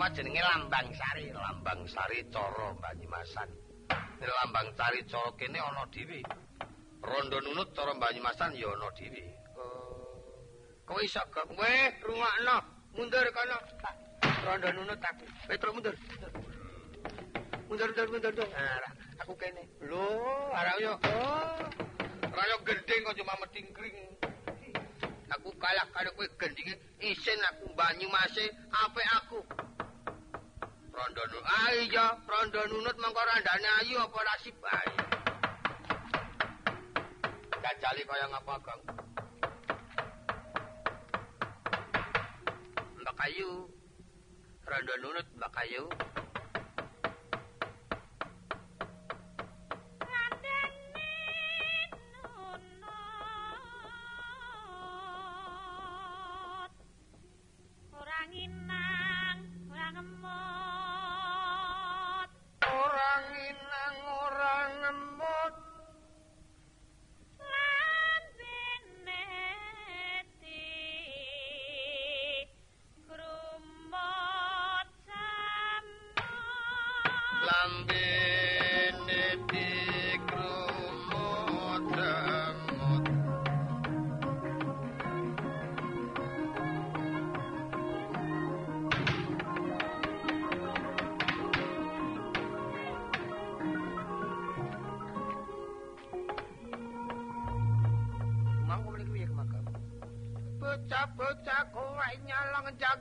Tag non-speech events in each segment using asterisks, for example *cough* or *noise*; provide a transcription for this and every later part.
Sima jenenge Lambang Sari, Lambang Sari Cara Banyumasan. Nek Lambang Sari Cara kene ana dhewe. Rondo nunut cara Banyumasan ya ana dhewe. Oh. Kowe iso kok weh rungokno. Mundur kono. Rondo nunut aku. Petro mundur. Mundur mundur mundur. Nah, aku kene. Lho, arek yo. Oh. Rayo gending kok cuma metingkring. Aku kalah karo kowe gendinge isin aku Banyumase apik aku. Rondo nunut. Ah iya, rondo nunut mengko randane ayu apa nasib bae. Jajali kaya ngapa, Kang? Mbak Kayu. Rondo nunut Mbak Kayu.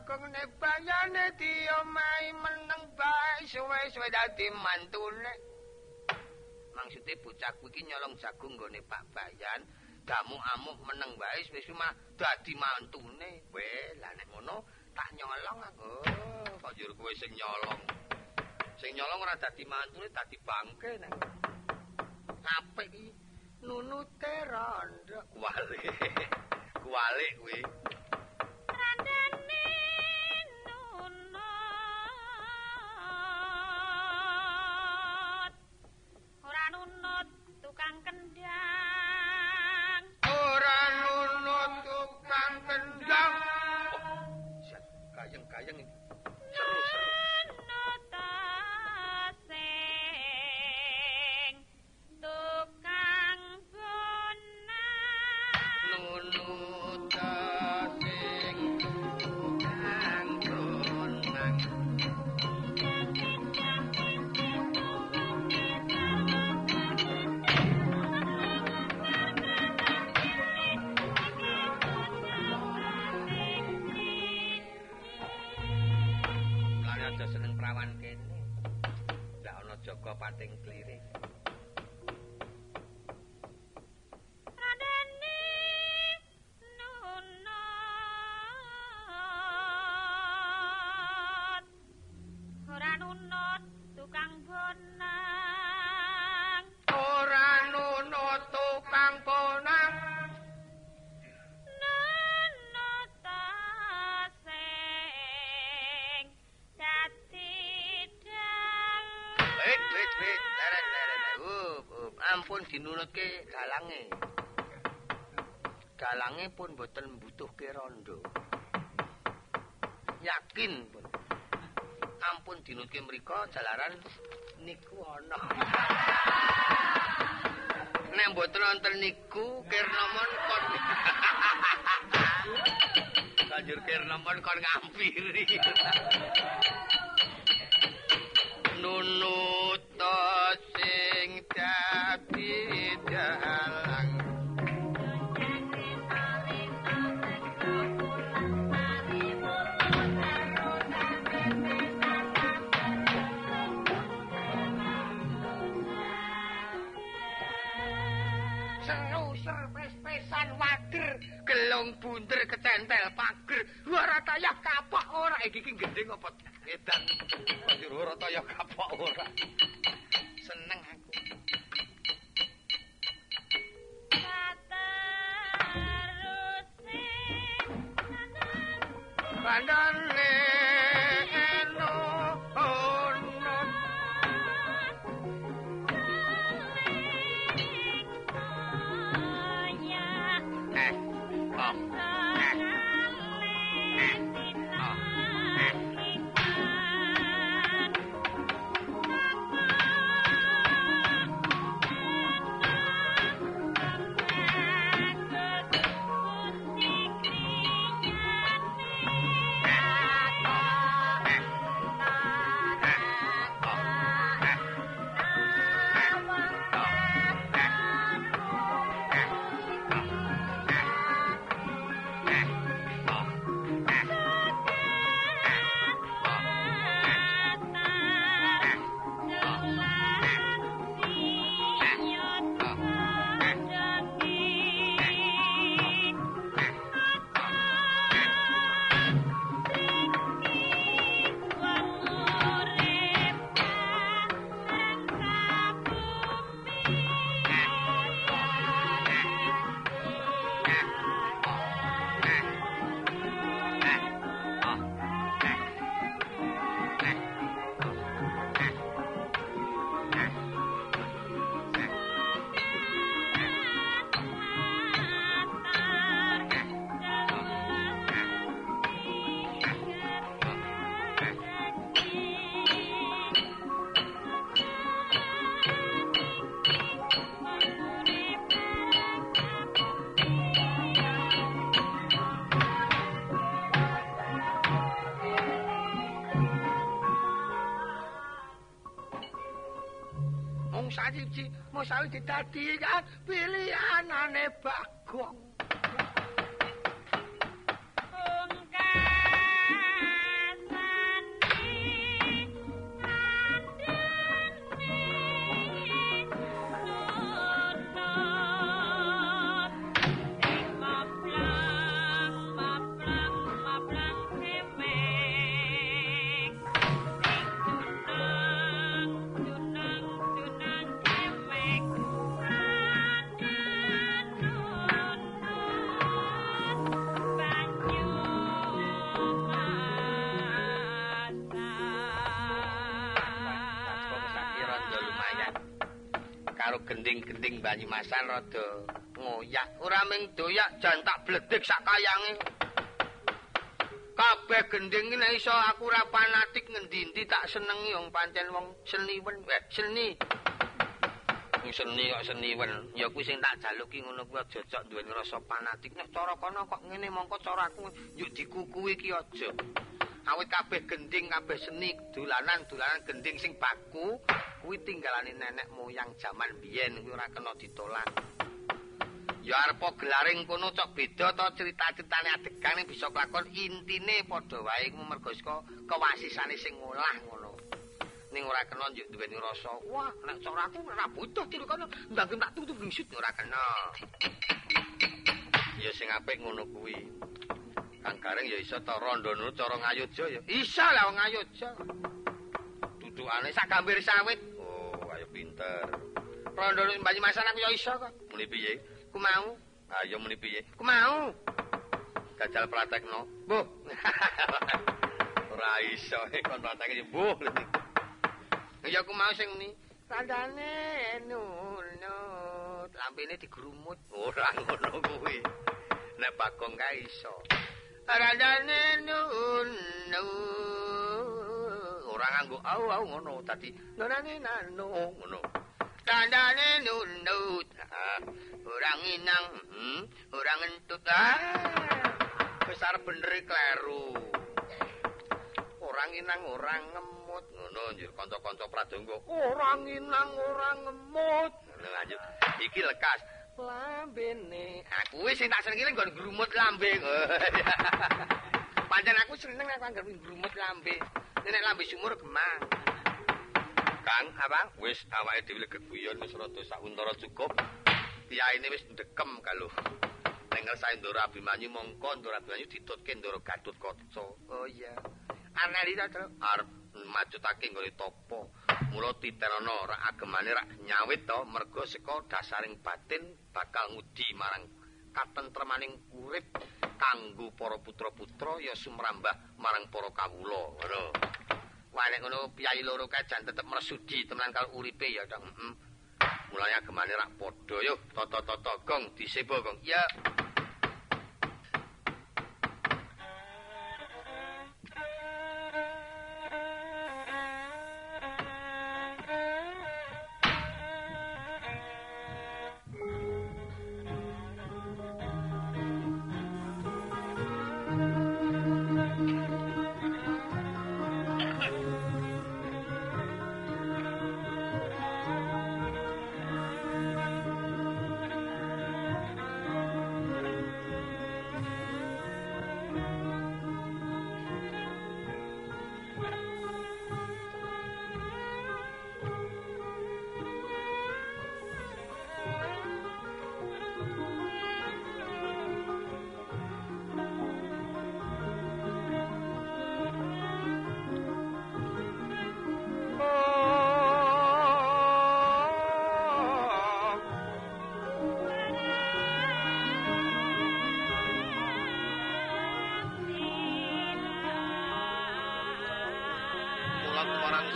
Nyolong jagung ne bayane diomahi meneng bae suwe-suwe dadi mantune. Maksude bocah kuwi iki nyolong jagung nggone Pak Bayan, damu-amuk meneng bae suwe-suwe malah dadi mantune. Weh, lah nek ngono tak nyolong aku. Kok jur kowe sing nyolong. Sing nyolong ora dadi mantune, dadi bangke nek. Apik iki. Nunute rondo. Kuwale. *laughs* Kuwale kuwi. Ora nunut tukang kendang. Oh, siat, Gayeng-gayeng iki. Jaga pating Ampun dinunutke dalange. Dalange pun boten mbutuhke rondo. Yakin pun. Ampun dinutke mriko jalaran niku ana. Nek mboten wonten niku Kirnamon kon Banjur Kirnamon kon ngampiri. Nunut ora? Iki iki gendeng apa edan? Banjur ora tayah kapok ora? Seneng aku. Bandane eno siji musawi didadi kan pilihanane bagong gending-gending Banyumasan rada ngoyak. Ora mung doyak jan tak bledik sak kayange. Kabeh gending nek iso aku ora fanatik ngendi-endi tak senengi wong pancen wong seniwen. Eh, seni. Wong seni kok seniwen. Ya kuwi sing tak jaluki ngono kuwi aja cocok duweni rasa fanatik. Nek cara kono kok ngene mongko cara aku yuk dikukuwi ki aja. awit kabeh gending kabeh seni dolanan dolanan gending sing baku kuwi tinggalane nenek moyang jaman biyen kuwi ora kena ditolak ya arep gelaring kono cok beda to cerita-ceritane adegane bisa kelakon intine padha wae mergo saka kewasisane sing ngolah ngono. Ning ora kena njuk duweni rasa wah nek cara aku ora butuh tiru kono mbang tak tutup bingsut ora kena. Ya sing apik ngono kuwi. Kang Gareng ya iso to rondo cara ngayutja ya. Iso lah wong Dudukane sak gambir sawit. Oh, ayo pinter. Rondo nurut banyu masan aku ya iso kok. Muni piye? Ku mau. Ayo muni piye? Ku mau. Gajal pratekno. Mbuh. *laughs* Ora iso *laughs* kon pratekne mbuh. Ya aku mau sing muni. Tandane nunut. Lampene digrumut. Ora ngono kuwi. Nek Bagong kae iso. radane nun ora nganggo au au ngono dadi nonane nano ngono. Radane nun ora nginang. Hmm, ora ngentut. Ah besar bener kleru. Ora nginang ora ngemut ngono njur kanca-kanca pradonga. Ora nginang ora ngemut. Lanjut. Iki lekas. Lambene. Aku wis tak senengi nggon grumut lambe. *laughs* Pancen aku seneng aku anggere grumut lambe. Nek lambe sumur gemang. Kang, apa? Wis awake dhewe geguyon wis rada sauntara cukup. Piyaine wis ndekem kalau. Ning ngersane Ndoro Abimanyu mongko Ndoro Abimanyu ditutke Ndoro Gatut Kaca. Oh iya. Analisa arep macutake nggone topo. Mula titerana rak agemane rak nyawit to mergo saka dasaring batin bakal ngudi marang katentremaning urip kanggo para putra-putra ya sumrambah marang para kawula ngono. Wah nek ngono piyai loro kae jan tetep mersudi tenan karo uripe ya dong. Heeh. Mulane agemane rak padha yo tata-tata gong disebo gong. Ya.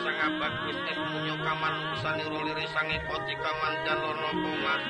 sang abad kristen punya kamar nusani roli resangi koti kaman dan lono pongan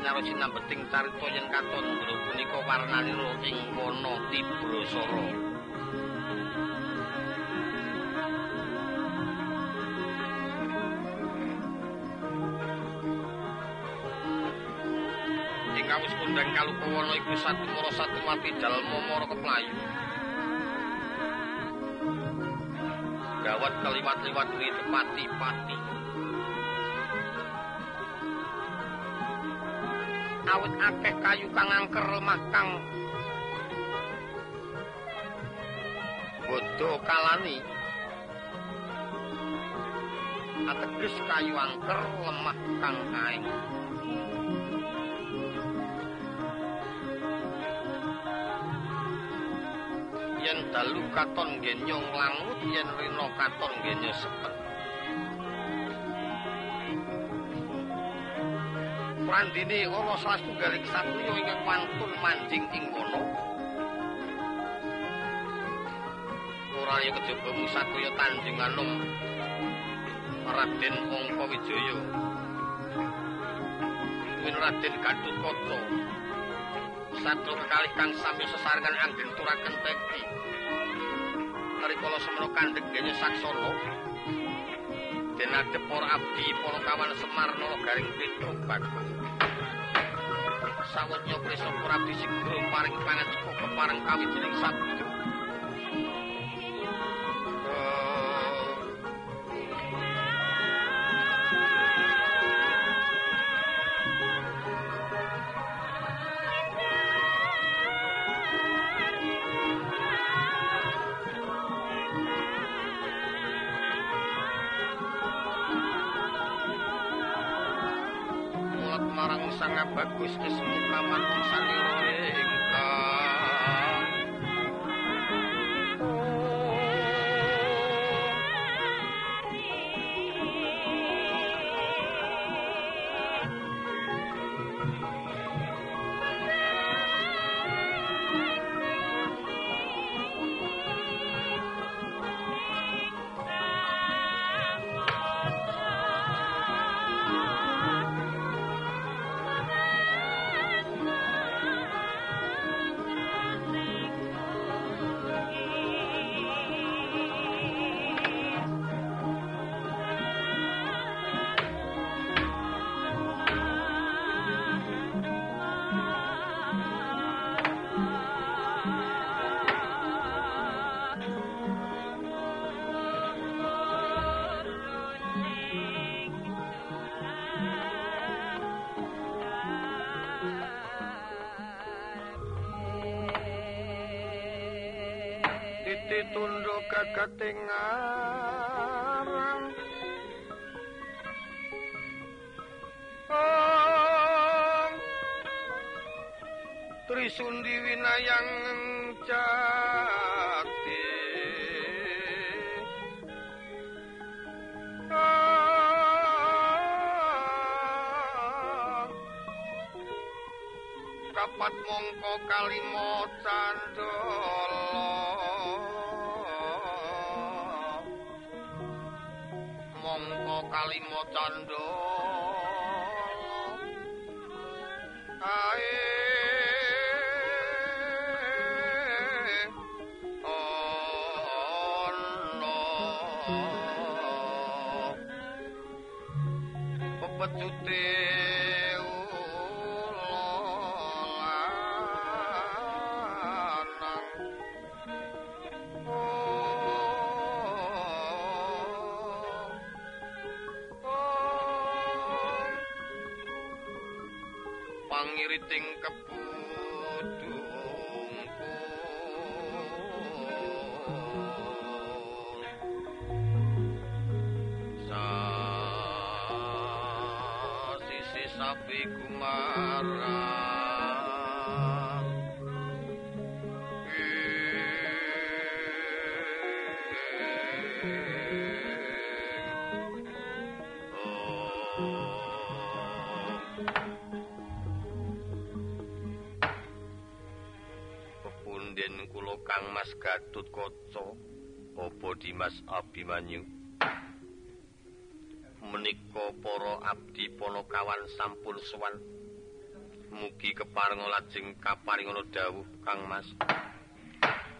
kutapa ingkang kinarosi nambeting carita yen katon ndro punika warnanira ing wana Tibrasara. Ing kawis kondang kalupawana iku satu mara satu dalma mara keplayu. Gawat keliwat-liwat duwe pati-pati. Awit akeh kayu kang angker lemah kang bodho kalani. Ateges kayu angker lemah kang aing yen dalu katon genyong langut yen rina katon genyo sepet Prandini ana salah setunggaling satriya ingkang wantun manjing ing kono. Ora ya kejaba musatriya Tanjung Anom Raden Angka Wijaya. Min Raden Gatotkaca. Satru kekalih kang sami sesarengan anggen turaken pekti. Rikala semana kandhek genyo saksana. Den adep para abdi para kawan Semar Garing Petruk Bagong. Sawetnya prisa prabi sigro paring pangandiku kepareng kawijining sabda bagus kesmu kaman saniro kagating aran Om Trisundi winayang jati. Kapat mongko kalimo candolo Kang Mas Gatut Kaca apa Dimas Abimanyu. Menika para abdi ponokawan sampun sowan mugi keparenga lajeng kaparingana dawuh Kang Mas.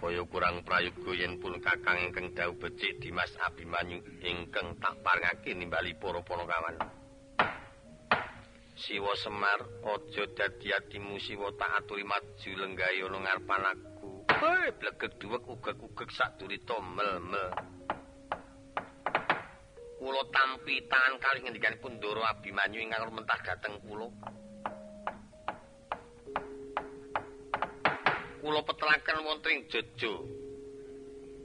Kaya kurang prayoga yen pun kakang ingkang dawuh becik Dimas Abimanyu ingkang tak parengake nimbali para ponokawan Siwa Semar aja dadi atimu Siwa tak aturi maju lenggahe ana ngarepan hei blegek duwek ugek-ugek sak durita mel-mel kula tampi tangan kalih ngendikanipun Ndoro Abimanyu ingkang mentah dhateng kula. Kula petelaken wonten ing Jojo.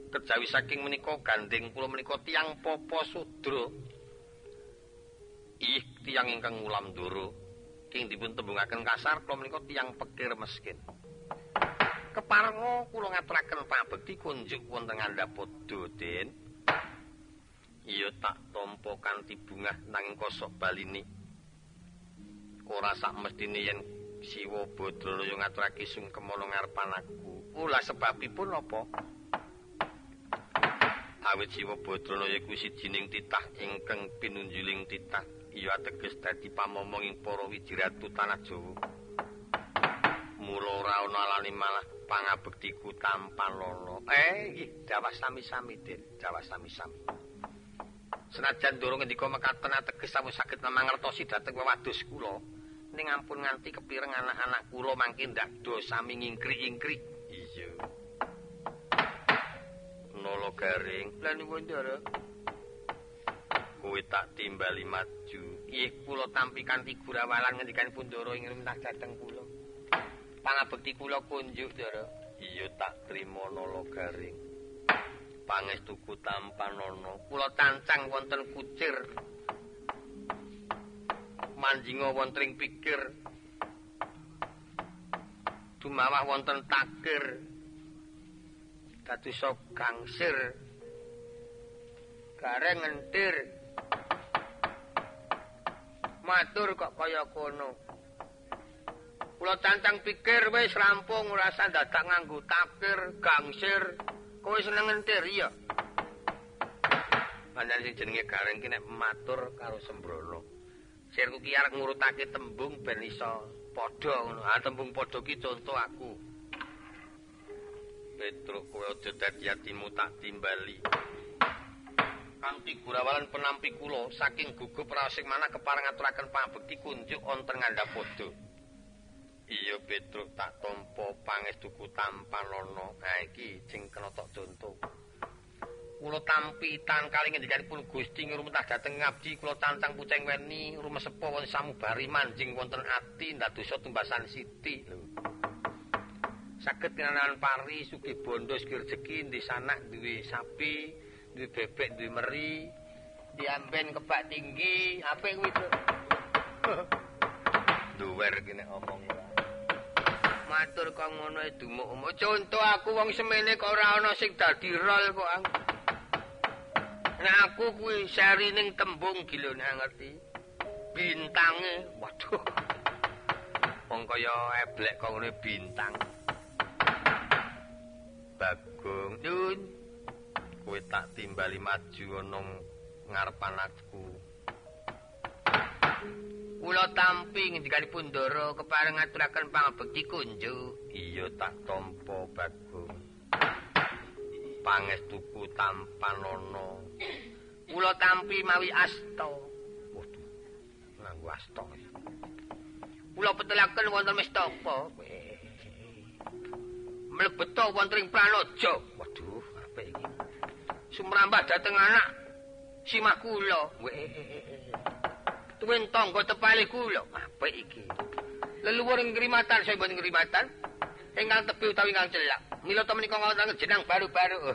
Kejawi saking menika gandeng kula menika tiyang Popo Sudra. Ih, tiyang ingkang ngulam Ndoro. King dipun tembungaken kasar kula menika tiyang pekir miskin. Keparenga kula ngaturaken pabekti kunjuk wonten ngandhapodo, Den. iya tak tampa kanthi bungah nanging kosok balini. Ora sak mestine yen Siwa Badraya ngaturake sungkemana ngarepan aku. Ulah sebabipun apa? Awit Siwa Badraya kuwi sijining titah ingkang pinunjuling titah. Iya ateges dadi pamomong para wijiratu tanah Jawa mula ora ana alane malah pangabektiku tanpa lono eh nggih jawab sami-sami Den jawab sami-sami Senajan durung ngendika mekaten ateges sampun saged mangertosi dhateng wewadus kula. Ning ampun nganti kepireng anak-anak kula mangke ndak sami ngingkri-ingkri. Iya. Nolo garing lan wondara. Kuwi tak timbali maju. Ih kula tampi kanthi gurawalan ngendikanipun Ndara ing rumah dhateng kula. Pangabekti kula kunjuk, Ndara. Iya tak trima nolo garing. pangestuku tampanono kula tancang wonten kucir. Manjinga wonten pikir. Dumawah wonten takir. Dadosa gangsir. Gareng entir matur kok kaya kono kula tancang pikir wis rampung ora dadak nganggo takir gangsir Kowe seneng entir iya. Panjenengan sing jenenge Gareng ki nek matur karo Sembrono. Sirku ki arep ngurutake tembung ben iso padha ngono. Ah tembung padha ki conto aku. Petro kowe aja dadi atimu tak timbali. Kanthi gurawalan penampi kula saking gugup raosing mana kepareng aturaken pabekti kunjuk wonten ngandhapodo. Iya Petruk tak tampa pangestuku tanpa lono. Ha iki sing kena tok conto. Kula tampi tan kali ngendikanipun Gusti ngrumetah dhateng ngabdi kula tancang puceng weni rumah sepo wonten samubari manjing wonten ati ndadosa tumbasan siti lho. Saged kenalan pari sugih bondo sugih rejeki di sanak duwe sapi, duwe bebek, duwe meri, diamben kebak tinggi, apik kuwi, *laughs* Duwer kene omong matur kok ngono e dumuk. Conto aku wong semene kok ora ana sing dadi rol kok. Nek aku kuwi serining tembung nek ngerti. Bintange, waduh. Wong kaya eblek kok ngene bintang. Bagong, nyun. Kowe tak timbali maju ana ngarepan aku. Kula tampi ngendikanipun Ndara kepareng ngaturaken pangabekti kunjuk. Iya tak tampa Bagong. Pangestuku tampanono. Kula tampi mawi asta. Waduh. Nganggo asta. Kula petelaken wonten mestapa. Mlebeto wonten ing Pranaja. Waduh, apik iki. Sumrambah dhateng anak simah kula. Weh. Tuwin tangga tepale kula. Apik iki. Leluhur ngrimatan saya mboten ngrimatan. Ingkang tebi utawi ingkang celak. Mila to menika ngoten jeneng baru-baru. *laughs*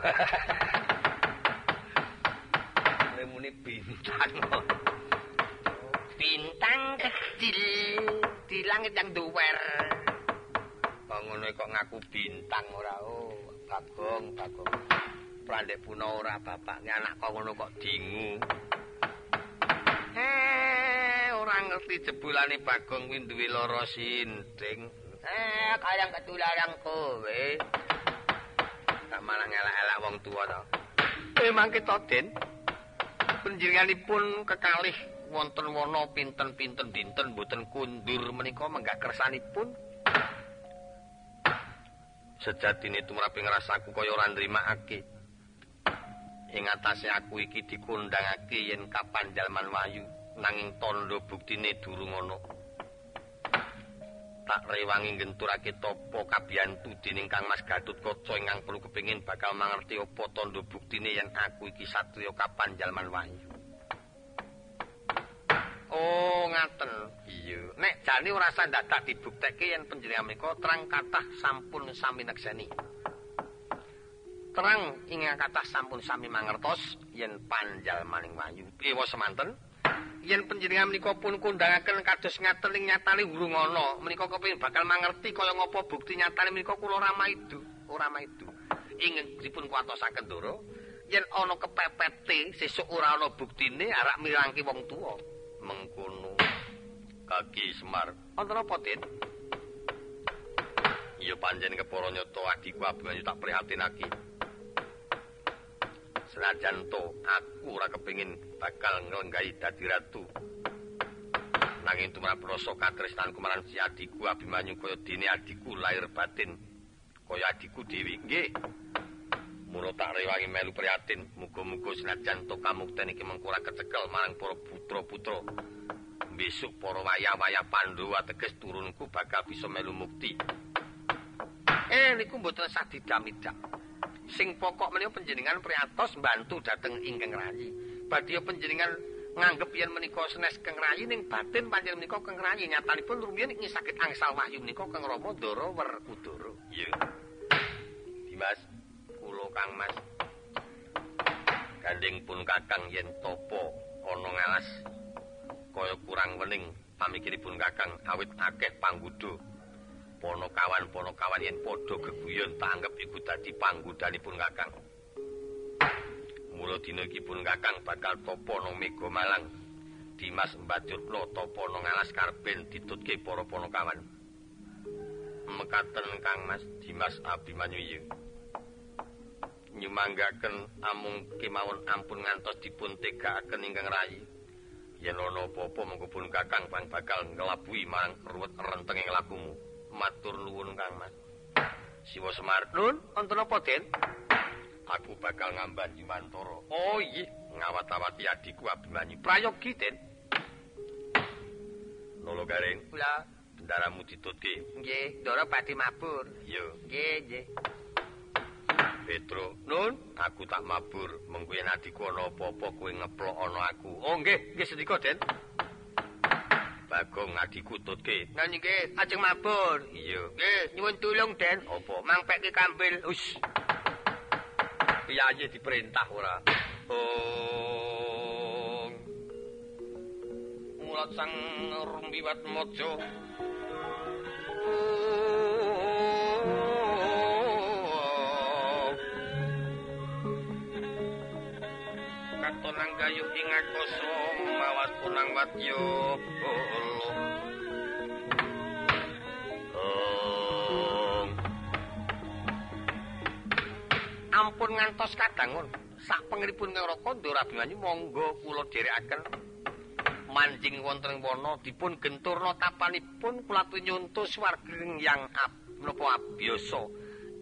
Lemune bintang. Bintang kecil di langit yang duwer. Kok ngono kok ngaku bintang ora oh. Bagong, bagong. Prandek puna ora bapaknya anak kok ngono kok dingu. Eh, ora ngerti jebulane Bagong kuwi duwe lara sinting. Eh, kayang ketularan kowe. Tak malah ngelak-elak wong tuwa to. Eh, mangke to, Den. Panjenenganipun kekalih wonten wana pinten-pinten dinten boten kundur menika menggak kersanipun. Sejatine tumraping rasaku kaya ora nrimakake. Ing atase aku iki dikundangake yen kapan jalman wayu nanging tondo buktine durung ana. tak rewangi genturake topo kabiyantu dening Kang Mas Gatut Kaca ingkang perlu kepengin bakal mangerti apa tandha buktine yen aku iki satriya kapan jalman wahyu. Oh, ngaten. Iya. Nek jane ora usah dadak dibuktekke yen panjenengan menika terang kathah sampun sami nekseni. Terang ingkang kathah sampun sami mangertos yen panjalmaning wahyu. Ewa semanten. Yen panjenengan menika pun kondangaken kados ngaten ing nyatane urung ana menika kepengin bakal mangerti kaya ngapa bukti nyatane menika kula ora maidu ora maidu ing dipun kuwatosaken ndara yen ana kepepete sesuk ora ana buktine arak mirangke wong tuwa. Mengkono. Kaki semar. Wonten apa tin? Iya panjen kepara nyata adiku abimanyu tak prihatinake senajan to aku ora kepengin bakal nglenggahi dadi ratu. Nanging tumrap rasa katresnanku marang si adiku Abimanyu kaya dene adiku lahir batin kaya adiku dewi nggih. Mula tak rewangi melu prihatin. Muga-muga senajan to kamukten iki mengko ora kecekel marang para putra-putra. Besok para wayah-wayah Pandhawa teges turunku bakal bisa melu mukti. Eh niku mboten sadidamidak sing pokok menika panjenengan priatos mbantu dhateng ingkang rayi. Badhe panjenengan nganggep yen menika senes keng rayi ning batin panjenengan menika keng rayi nyatanipun rumiyin ing saged angsal wahyu menika keng Rama Ndara Werkudara. Iya. Dimas, kula Kang Mas. Gandeng pun Kakang yen topo ana ngalas kaya kurang wening pamikiripun Kakang awit akeh panggudo ponokawan-ponokawan yen padha geguyon tak anggap iku dadi panggudanipun Kakang. Mula dina iki pun Kakang bakal topo nang Mega Malang. Dimas Mbajutna topo nang alas karben ditutke para ponokawan. Mekaten Kang Mas Dimas Abimanyu iya. Nyumanggaken amung kemawon ampun ngantos dipun tegakaken ingkang rayi. Yen ana apa-apa mengko pun Kakang bakal ngelabui marang ruwet rentenging lakumu. Matur nuwun Kang Mas. Siwa Semar. Nun, wonten apa, Den? Aku bakal ngamban Mantara. Oh iya, ngawat-awati adiku Abimanyu. Prayogi, Den. Nolo Garing. Kula bendaramu ditutke. Nggih, ndara badhe mabur. Iya. Nggih, nggih. Petro, Nun, aku tak mabur. Mengko yen adiku ana apa-apa kowe ngeplok ana aku. Oh nggih, nggih sedika, Den. Bagong adiku tutke. Nah nggih, ajeng mabur. Iya. Nggih, nyuwun tulung, Den. Apa? Mangpekke kambil. Us. Piyaye diperintah ora? Oh. Mulat sang rumbiwat mojo. Katonang gayuh ing akasa mawas punang watya. ampun ngantos kadangun sak pengripun ngroko Ndara Abimanyu monggo kula dherekaken. Manjing wonten ing wana dipun genturna tapanipun kula nyuntus wargeng yang menapa biasa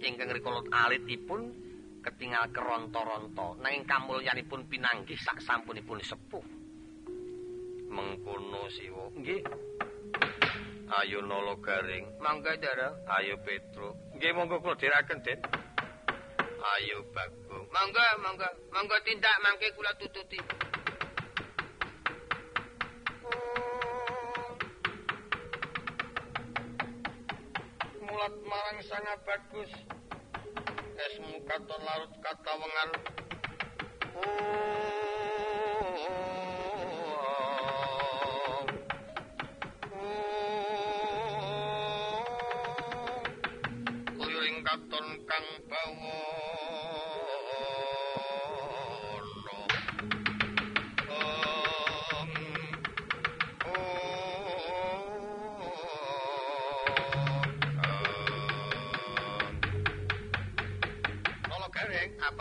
ingkang rikala alitipun ketingal keronto-ronto. Nanging kamulyanipun pinanggih sak sampunipun sepuh mengkono siwa. Nggih. Ayo nolo garing. Mangga dara. Ayo petro. Nggih monggo kula dherekaken den Ayo Bagong. Mangga, mangga. Mangga tindak mangke kula tututi. Mulat marang sangat bagus. Esmu katon larut kata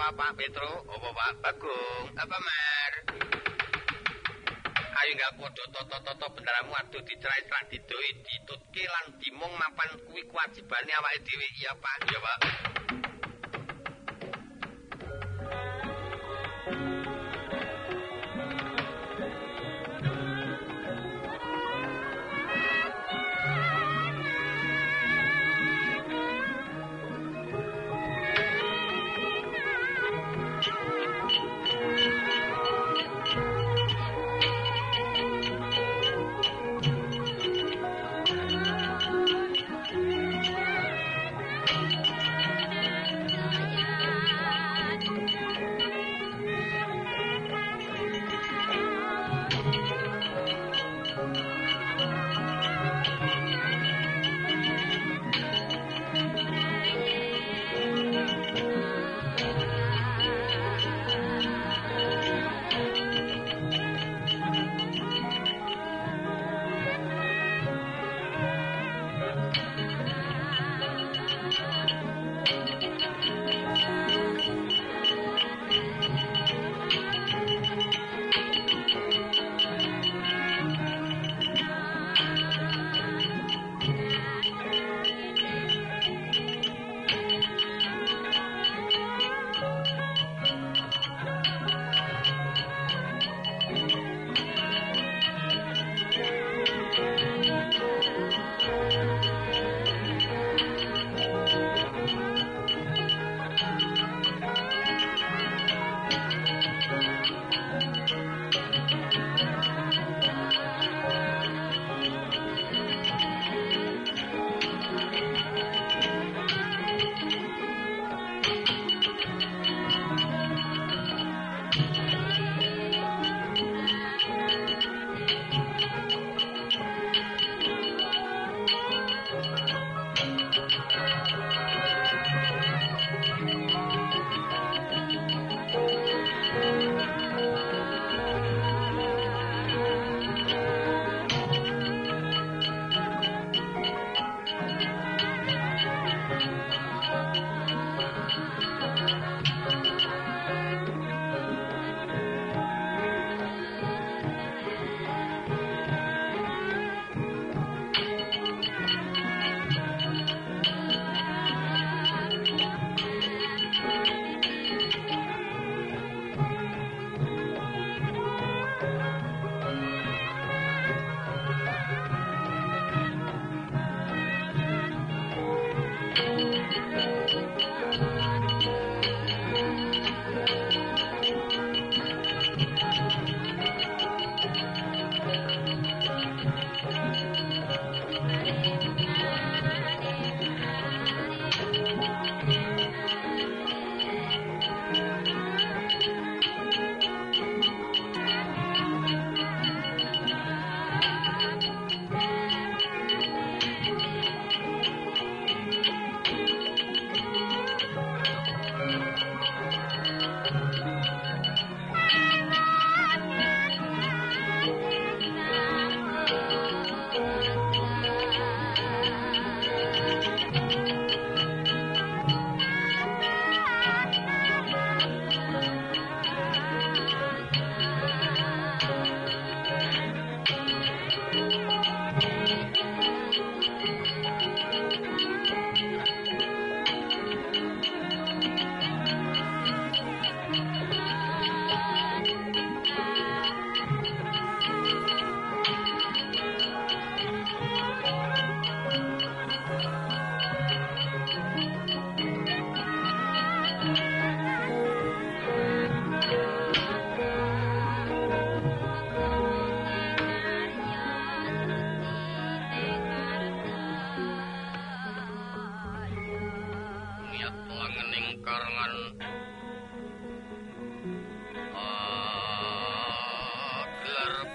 Pak Petro, apa Pak Bagong? Apa mer? Ayo enggak podo toto-toto beneramu aduh dicerai-cerai didoi ditutke lan dimong mapan kuwi kewajibane awake dhewe. Iya Pak, iya Pak. Ya, Pak.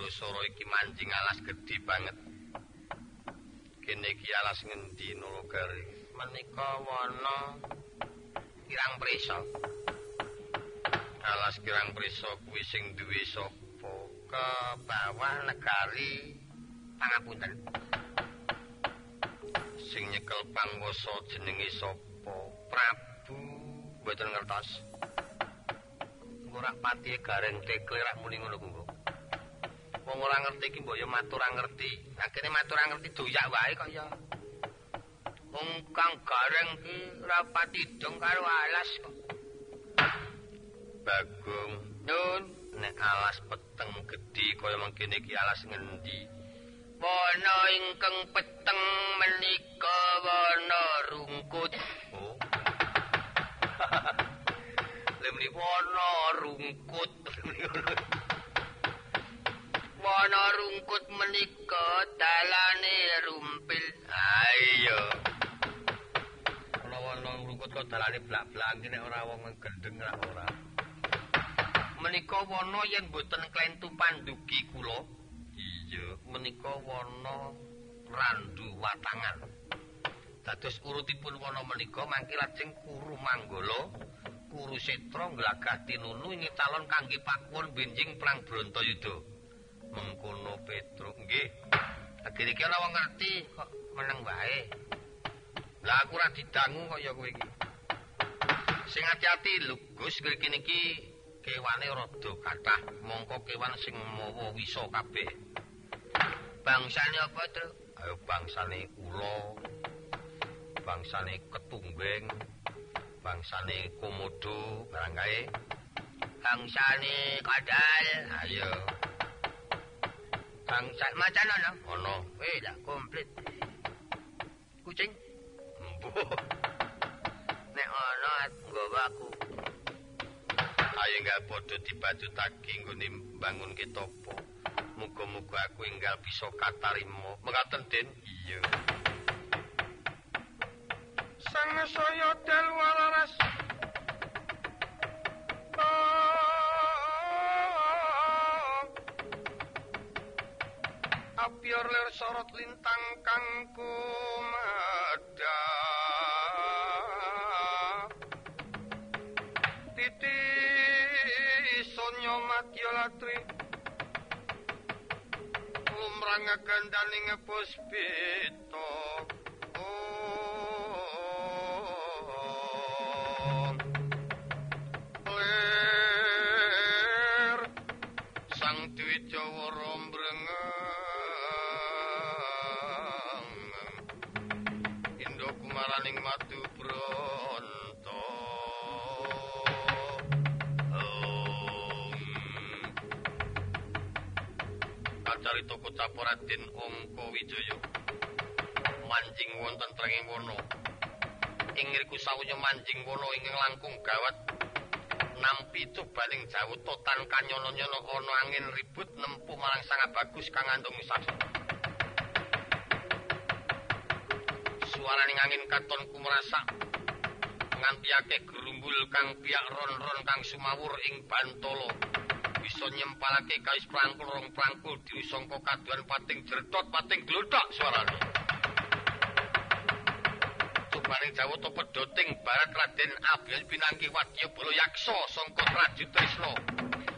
Tibrasara iki manjing alas gedhe banget. Kene iki alas ngendi Nalagari? Menika wana kirang prisa. Alas kirang prisa kuwi sing duwe sapa? Ke bawah negari pangapunten. Sing nyekel pangwasa jenenge sapa? Prabu mboten ngertos. ora pati gareng tekle rak muni ngono kuwi. Wong ora ngerti iki mbok yo matur ngerti. Akhire matur ngerti doyak wae kok ya. Wong kang gareng ki ora pati dong karo alas kok. Bagong, nun nek alas peteng gedhi kaya mangkene iki alas ngendi? Wana ingkang peteng menika wana rungkut. Oh. Lemni *laughs* wana rungkut. *laughs* wana rungkut menika dalane rumpil. Ayo. Wana wana rungkut kok dalane blak-blak nek ora wong gendeng ra ora. Menika wana yen boten klentu pandugi kula. Iya, menika wana randu watangan. Dados urutipun wana menika mangke lajeng kuru manggala Kurusetra nglagah tinunu ing calon kangge pakuwon benjing perang Brantayuda. Mengkono Petruk nggih. Akhire iki wong ngerti kok meneng wae. Lah aku ora didangu kok ya kowe iki. Sing ati-ati lho Gus kene iki kewane rada kathah mongko kewan sing mawa wisa kabeh. Bangsane apa, Tru? Ayo bangsane ula. Bangsane ketungbeng. bangsane komodo barang kae bangsane kadal ayo bangsa macan ana. Ono eh dak komplit. Kucing. Mbuh. Nek ana nggawa aku. Ayo enggak padha dibadutake nggone bangun ketopo muga-muga aku enggal bisa katarimo. Mengaten den iya. Sang saya del walaras Apior ler sorot lintang kang kumada. Titi sonyo matyo latri. Lumrang gandaning puspito Raden Angka Wijaya manjing wonten trenging wana ing ngriku sawunya manjing wana ingkang langkung gawat. Nampi cobaning jawuta tan kanyono-nyono ana angin ribut nempuh marang sangat bagus kang andung sasi suaraning angin katon kumrasak nganti akeh gerumbul kang piyak ron-ron kang sumawur ing bantala bisa nyempalake kais prangkul rong prangkul diusangka kaduan pating jertot pating glodok suarane Cobaning Jawa to pedoting barat Raden pinangki wadya bala yaksa sangka Trajutrisna kelono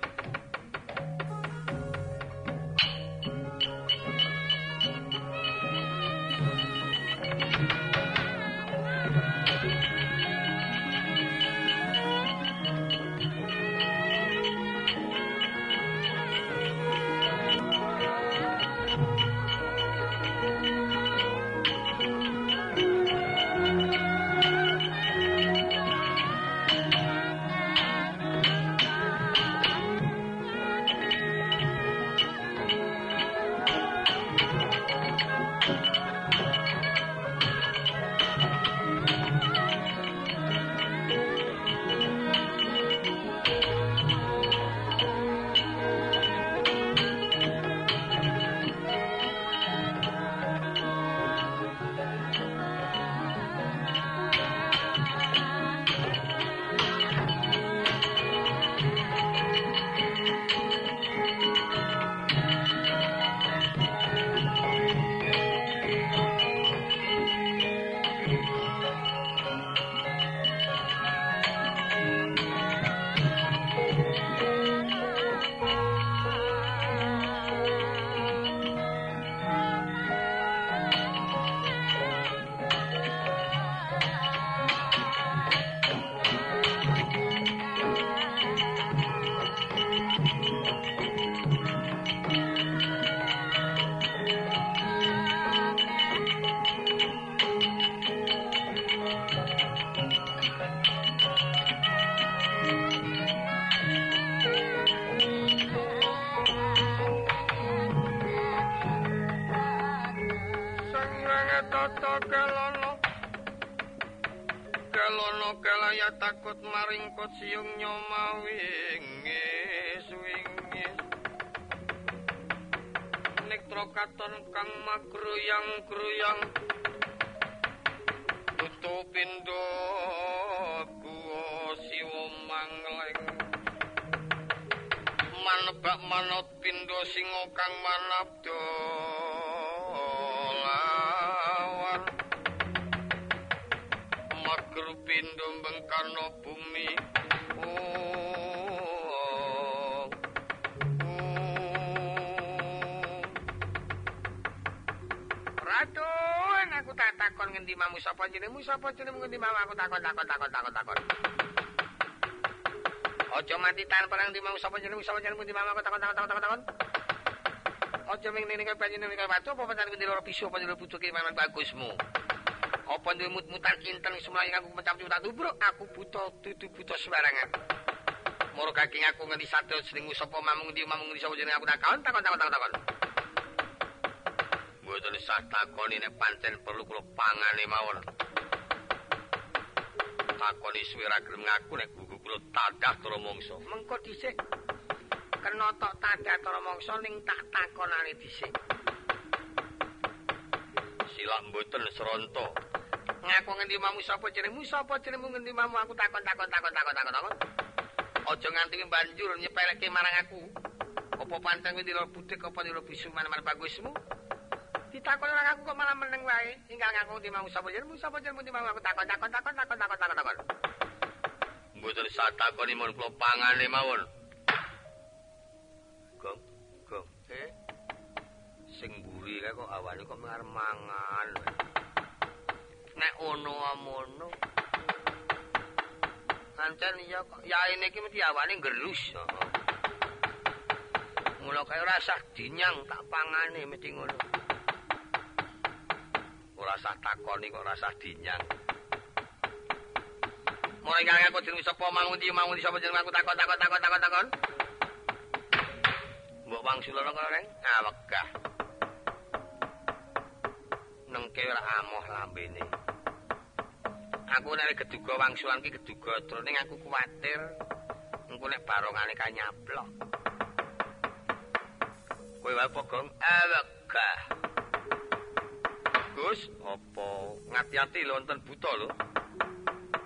kot siung nyomawingi swingi. Nektro katon kang magruyang gruyang. Tutu pindo kuo siwo mangleng manebak manot pindo singo kang manabdo lawan magru pindo bengkano bumi ngendi mamu sapa jenengmu sapa jenengmu ngendi mamu aku takon takon takon takon takon. Aja mati tanpa nang dimau sapa jenengmu sapa jenengmu di mamaku takon takon takon takon. Aja ming ning kaya panjenengan kaya batu apa pancen kuwi loro pisu apa loro pucuk maman bagusmu. Apa duwe mut-mutan kinten semulayan aku mencam tak tubruk aku buta dudu buta sembarangan. Moro kaki aku ngendi satu jenengmu sapa mamung di mamung di sapa jeneng aku takon takon takon takon takon. Mboten sah takoni nek pancen perlu kula pangane mawon. Takoni suwe ra gelem ngaku nek gugu kula tadah tara mangsa. Mengko dhisik kena tok tadah tara mangsa ning tak takonane dhisik. Silak mboten seronto. Ngaku ngendi mamu sapa jenengmu sapa jenengmu ngendi mamu aku takon takon takon takon takon takon. Aja nganti banjur nyepeleke marang aku. Apa pancen kuwi dira budik apa dira bisu mana-mana bagusmu? Ditakon ora aku kok malah meneng wae. Tinggal ngaku di mau sapa jenengmu sapa jenengmu di mau aku takon takon takon takon takon takon takon. Mboten satakoni mun kula pangane mawon. Gong, gong. Eh. Sing mburi kae kok awane kok mengar mangan. Nek ono amono. Ancen iya kok ya ini iki mesti awane gerus. Mula kaya rasah dinyang tak pangane mesti ngono. Ora sah takoni kok ora sah dinyang. Mulai kang aku jeneng sapa mangun di mangun sapa jeneng aku takon takon takon takon takon. Mbok wangsulana kok reng? Ah wegah. Nengke ora amoh lambene. Aku nek geduga wangsulan ki geduga ning aku kuwatir engko nek barongane kanyablok. Kowe wae pogong ah. Gus, apa ngati-ati lho wonten buta lho?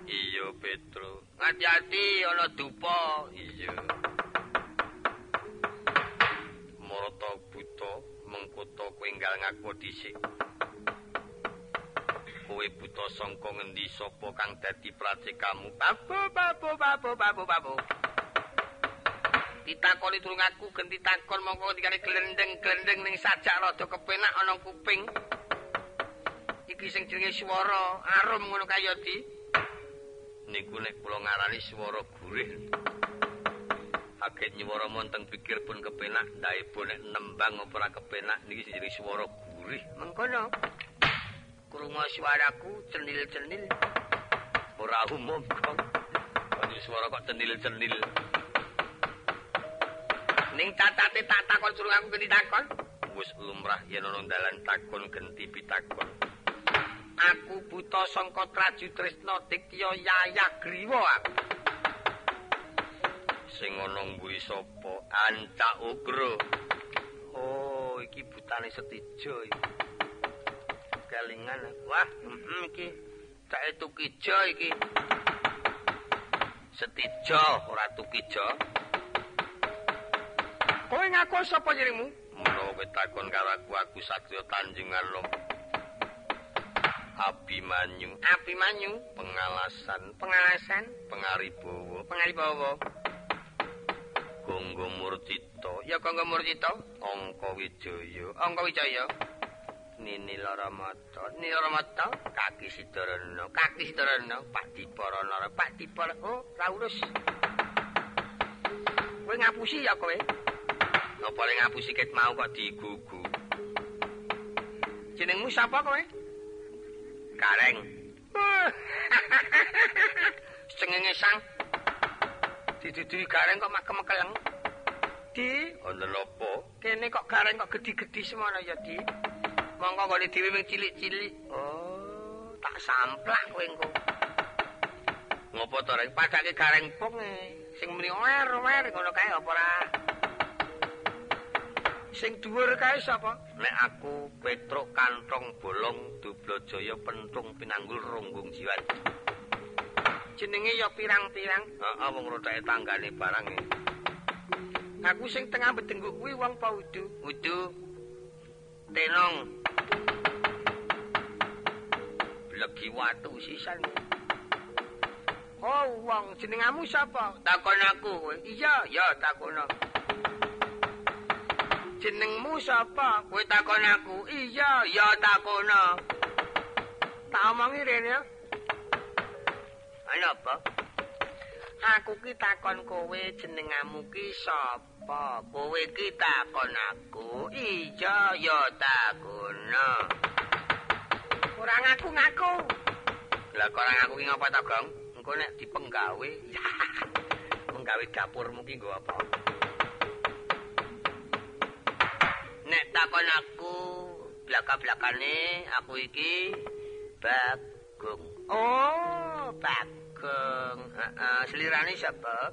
Iya, Petro. Ngati-ati ana dupa. Iya. Marata buta mengkoto kowe enggal ngaku dhisik. Kowe buta sangka ngendi sapa kang dadi pracekamu? Babu, babu, babu, babu, babu. Ditakoni durung aku genti takon mongko dikane glendeng-glendeng ning sajak rada kepenak ana kuping. Iki sing jenenge swara arum ngono kaya di. Niku nek kula ngarani swara gurih. Aget nyuwara monteng pikir pun kepenak ndae pun nek nembang apa ora kepenak niki sing jenenge swara gurih. Mengkono. Krungu swaraku cenil-cenil. Ora umum kok. Ini swara kok cenil-cenil? Ning catate tak takon suruh aku genti takon. Wis lumrah yen ana dalan takon genti pitakon Aku buta sangka Traju Trisna Dikya Yayagriwa aku. Sing ana mburi sapa? Ancak Ugra. Oh, iki butane Setijo iki. Kelingan. Wah, heeh iki. Cak Tukijo iki. Setijo ora Tukijo. Kowe ngaku sapa? Menawa kowe takon karo aku, aku Satya Tanjungan Lom. Abimanyu. Abimanyu. Pengalasan. Pengalasan. Pengaribowo. Pengaribowo. Gonggo Murtito. Ya Gonggo Murtito. Angka Wijaya. Angka Wijaya. Nini Laramata. Nini Laramata. Kaki Sidarana. Kaki Sidarana. Pak Dipara Nara. Pak Dipara. Oh, Laurus. Kowe ngapusi ya kowe? Apa ning ngapusi ket mau kok digugu? Jenengmu sapa kowe? Kareng. *laughs* Sengenge sang. Didudui gareng kok makem-mekeleng. Di, wonten apa? Kene kok gareng kok gedhi-gedhi semono ya, Di. Monggo gone dhewe ming cilik-cilik. Oh, tak samplak kowe engko. Ngopo to rek padake gareng pung e. Sing muni wer-wer ngono kae apa ora? Sing dhuwur kae sapa? Nek aku Petruk Kantong Bolong Dublajaya Pentung Pinanggul Runggung Jiwan. Jenenge ya pirang-pirang. Heeh, wong rodake tanggane barang e. Aku sing tengah bedengguk kuwi wong pa udu. Udu. Tenong. Legi watu sisan. Oh, wong jenengamu sapa? Takon aku kowe. Iya, ya takon. Jenengmu sapa? Kowe takon aku. Iya, ya takon. Tak omongi rene. Ayo apa? Aku ki takon kowe jenengamu ki sapa? Kowe ki takon aku. Iya, ya takon. Ora ngaku-ngaku. Lah kok ora ngaku ki ngapa to, Gong? Engko nek dipenggawe. *laughs* Penggawe dapurmu ki nggo apa? Nek takon aku blaka-blakane aku iki Bagong. Oh, Bagong. Heeh, selirane sapa?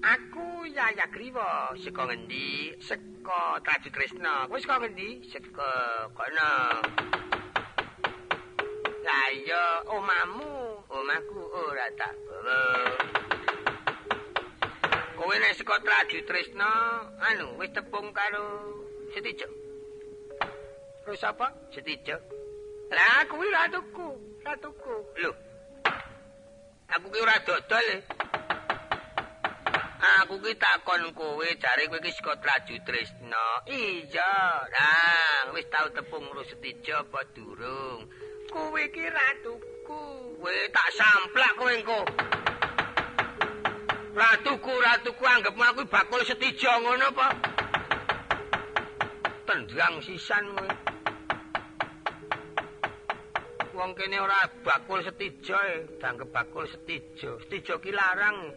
Aku Yaya Griwo, saka ngendi? Saka Traju Tresna. Kowe saka ngendi? Saka kono. Lah iya, omamu, omaku ora tak bawa. Kowe nek saka Traju Tresna, anu wis tepung karo Setijo. Terus apa? Setijo. Lah kuwi ratuku, ratuku. Lho. Aku ki ora dodol e. Aku ki takon kowe jare kowe ki saka Traju Tresna. Iya, lah wis tau tepung karo Setijo apa durung? Kowe ki ratuku. Kowe tak samplak kowe engko. Ratuku, ratuku anggapmu aku bakul Setijo ngono apa? Tendang sisan kowe. Wong kene ora bakul Setijo e, dianggep bakul Setijo. Setijo ki larang.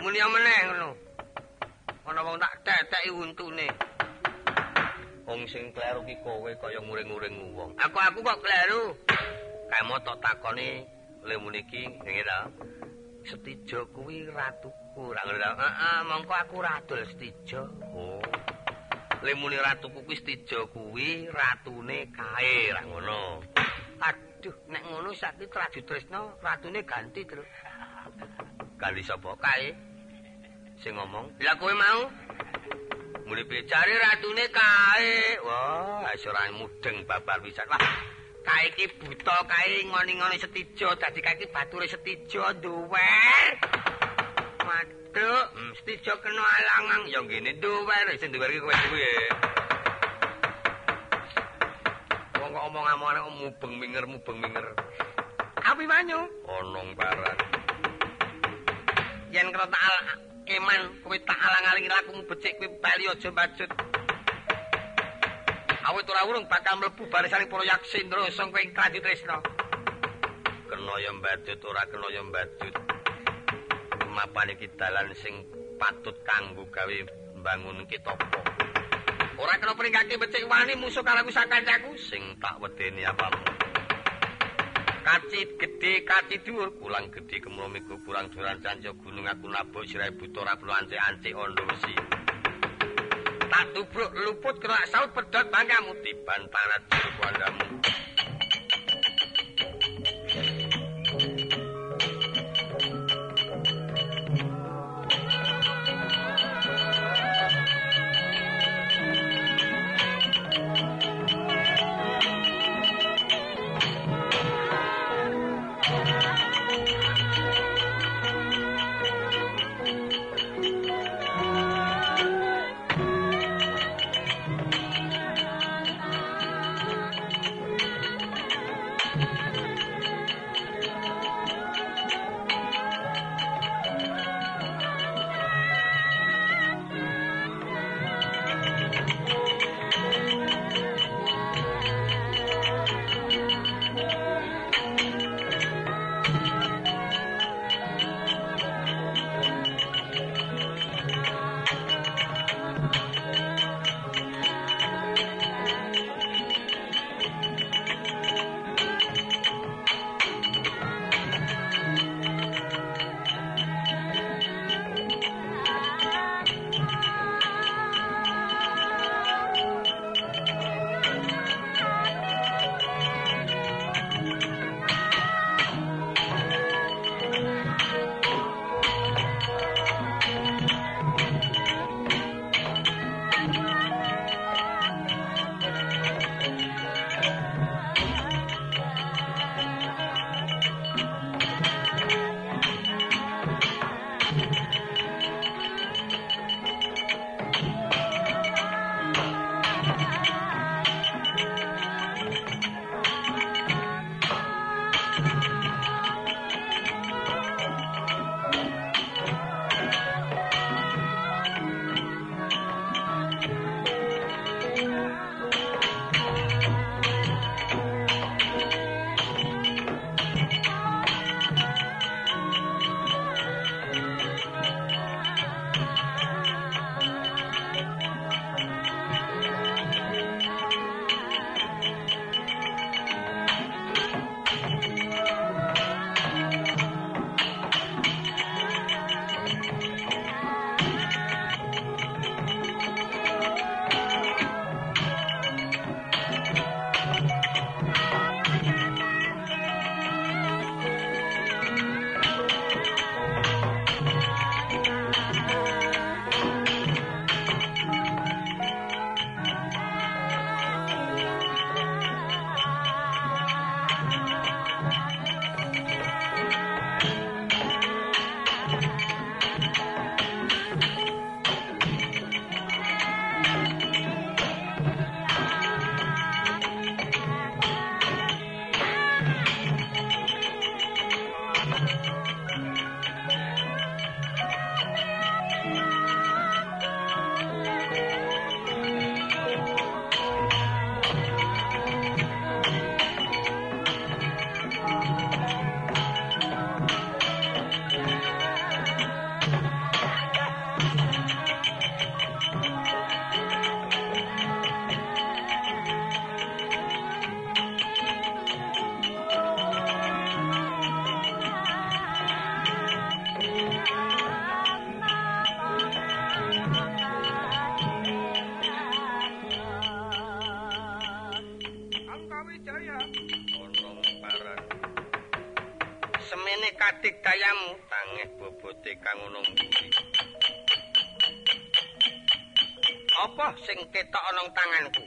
Muni meneh ngono. Ana wong tak teteki untune. Wong sing kleru ki kowe kaya nguring-nguring wong. Aku aku kok kleru. Kamu tok takoni le muni ki ngene ta. Setijo kuwi ratuku. Ora ngono? Heeh, mongko aku radul Setijo. Oh. Le muni ratuku kuwi Setijo kuwi ratune kae, ra ngono. Aduh, nek ngono saiki Traju Tresna ratune ganti terus. Ganti sapa kae? Sing ngomong, "Lah kowe mau?" Muli bicari ratune kae. Wah, wis ora mudeng babar pisan. Wah, kae iki buta kae ngoni-ngoni Setijo, dadi kae iki bature Setijo duwe. Maduk, hmm, Setijo kena alangang ya ngene duwe, sing duwe iki kowe duwe. Wong kok omong-omong mubeng minger mubeng minger. Api banyu? Onong barat. Yen kena tak keman kowe tak alang-alingi lakumu becik kowe bali aja mbajut. Awit ora urung bakal mlebu barisan para yaksindra sing kowe Kradi Tresna. Kena ya mbajut ora kena ya mbajut. Mapan iki dalan sing patut kanggo gawe mbangun kitopo. Ora kena peringkake becik wani musuh karo sakancaku sing tak wedeni apamu. Kaci gedhe kaci dhuwur kulang gedhe kemromiku kurang duran canca gunung aku nabuk sirahe buta ora perlu ancik-ancik ondo wesi. Tak tubruk luput kerak saut pedot bangkamu tiban parat kuandamu. Sing ketok ana tanganku?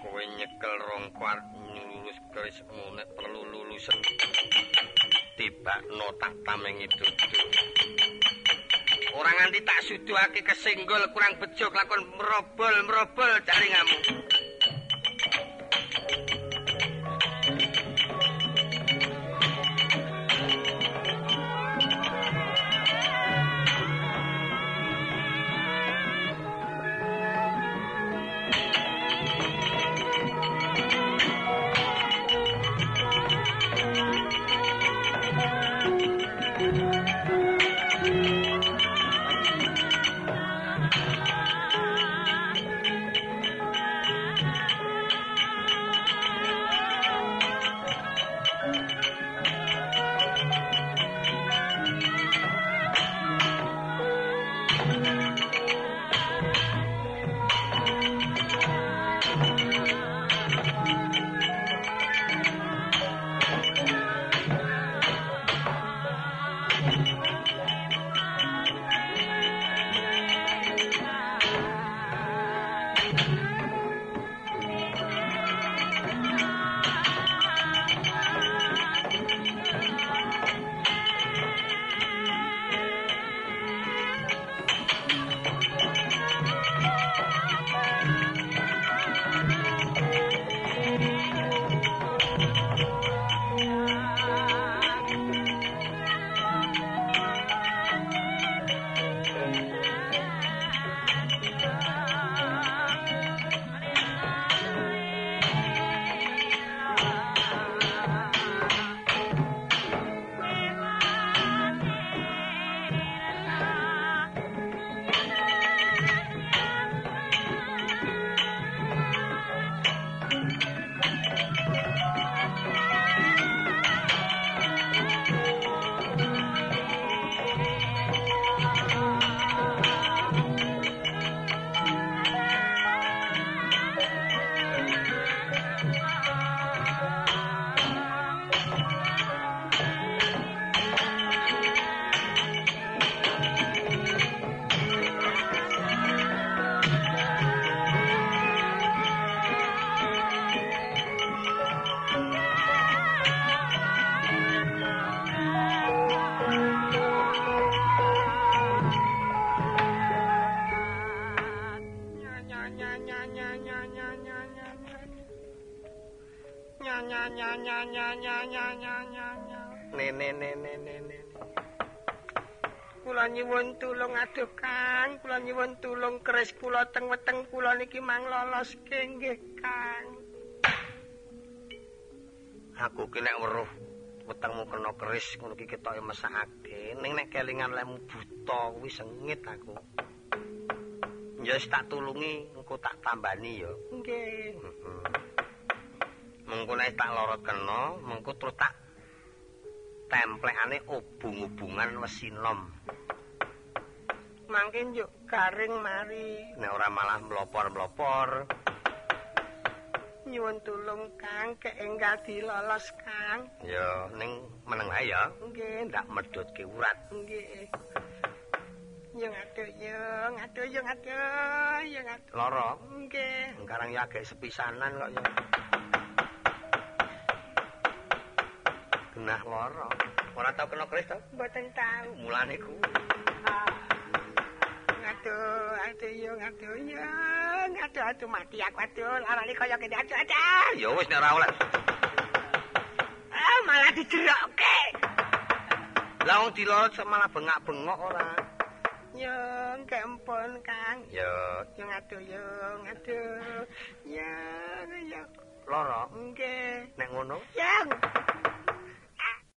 Kowe nyekel rong kuart nyulus kerismu nek perlu lulusen. Tibakno tak tameng itu. Ora nganti tak suduhake kesenggol kurang bejo lakon merobol-merobol jaringamu. Nene nene nene. Kula nyuwun tulung aduh Kang, kula nyuwun tulung keris kula teng weteng kula niki mang lolos nggih Kang. Aku ki nek weruh wetengmu kena keris ngono ki ketoke mesakake. Ning nek kelingan lemu buta kuwi sengit aku. Ya tak tulungi, engko tak tambani ya. Nggih. Mengko nek tak lorot kena, mengko terus tak templekane obung-obungan wesinom. Mangke njuk garing mari. Nek ora malah mlopor-mlopor. Nyuwun tulung Kang, keenggal dilolos Kang. Ya ning meneng ae ya. Nggih, Ndak medhotke urat. nggih. Yung atuh, yung atuh, yung atuh, yung atuh. Lara. Nggih. Sekarang ya agak sepisanan kok ya. Genah lara. Ora tau kena keris to? Mboten tahu. Mulane ku. Aduh, aduh, yung aduh, yung aduh, aduh, mati aku, aduh, larane kaya gini, aduh, aduh. Ya wis nek ora oleh. Ah, malah dijerokke. Lah wong dilorot malah bengak-bengok ora. Yung, kempon, Kang. Ya Yung aduh, yung aduh, yung, yung. lara. Nggih. Nek ngono Yang.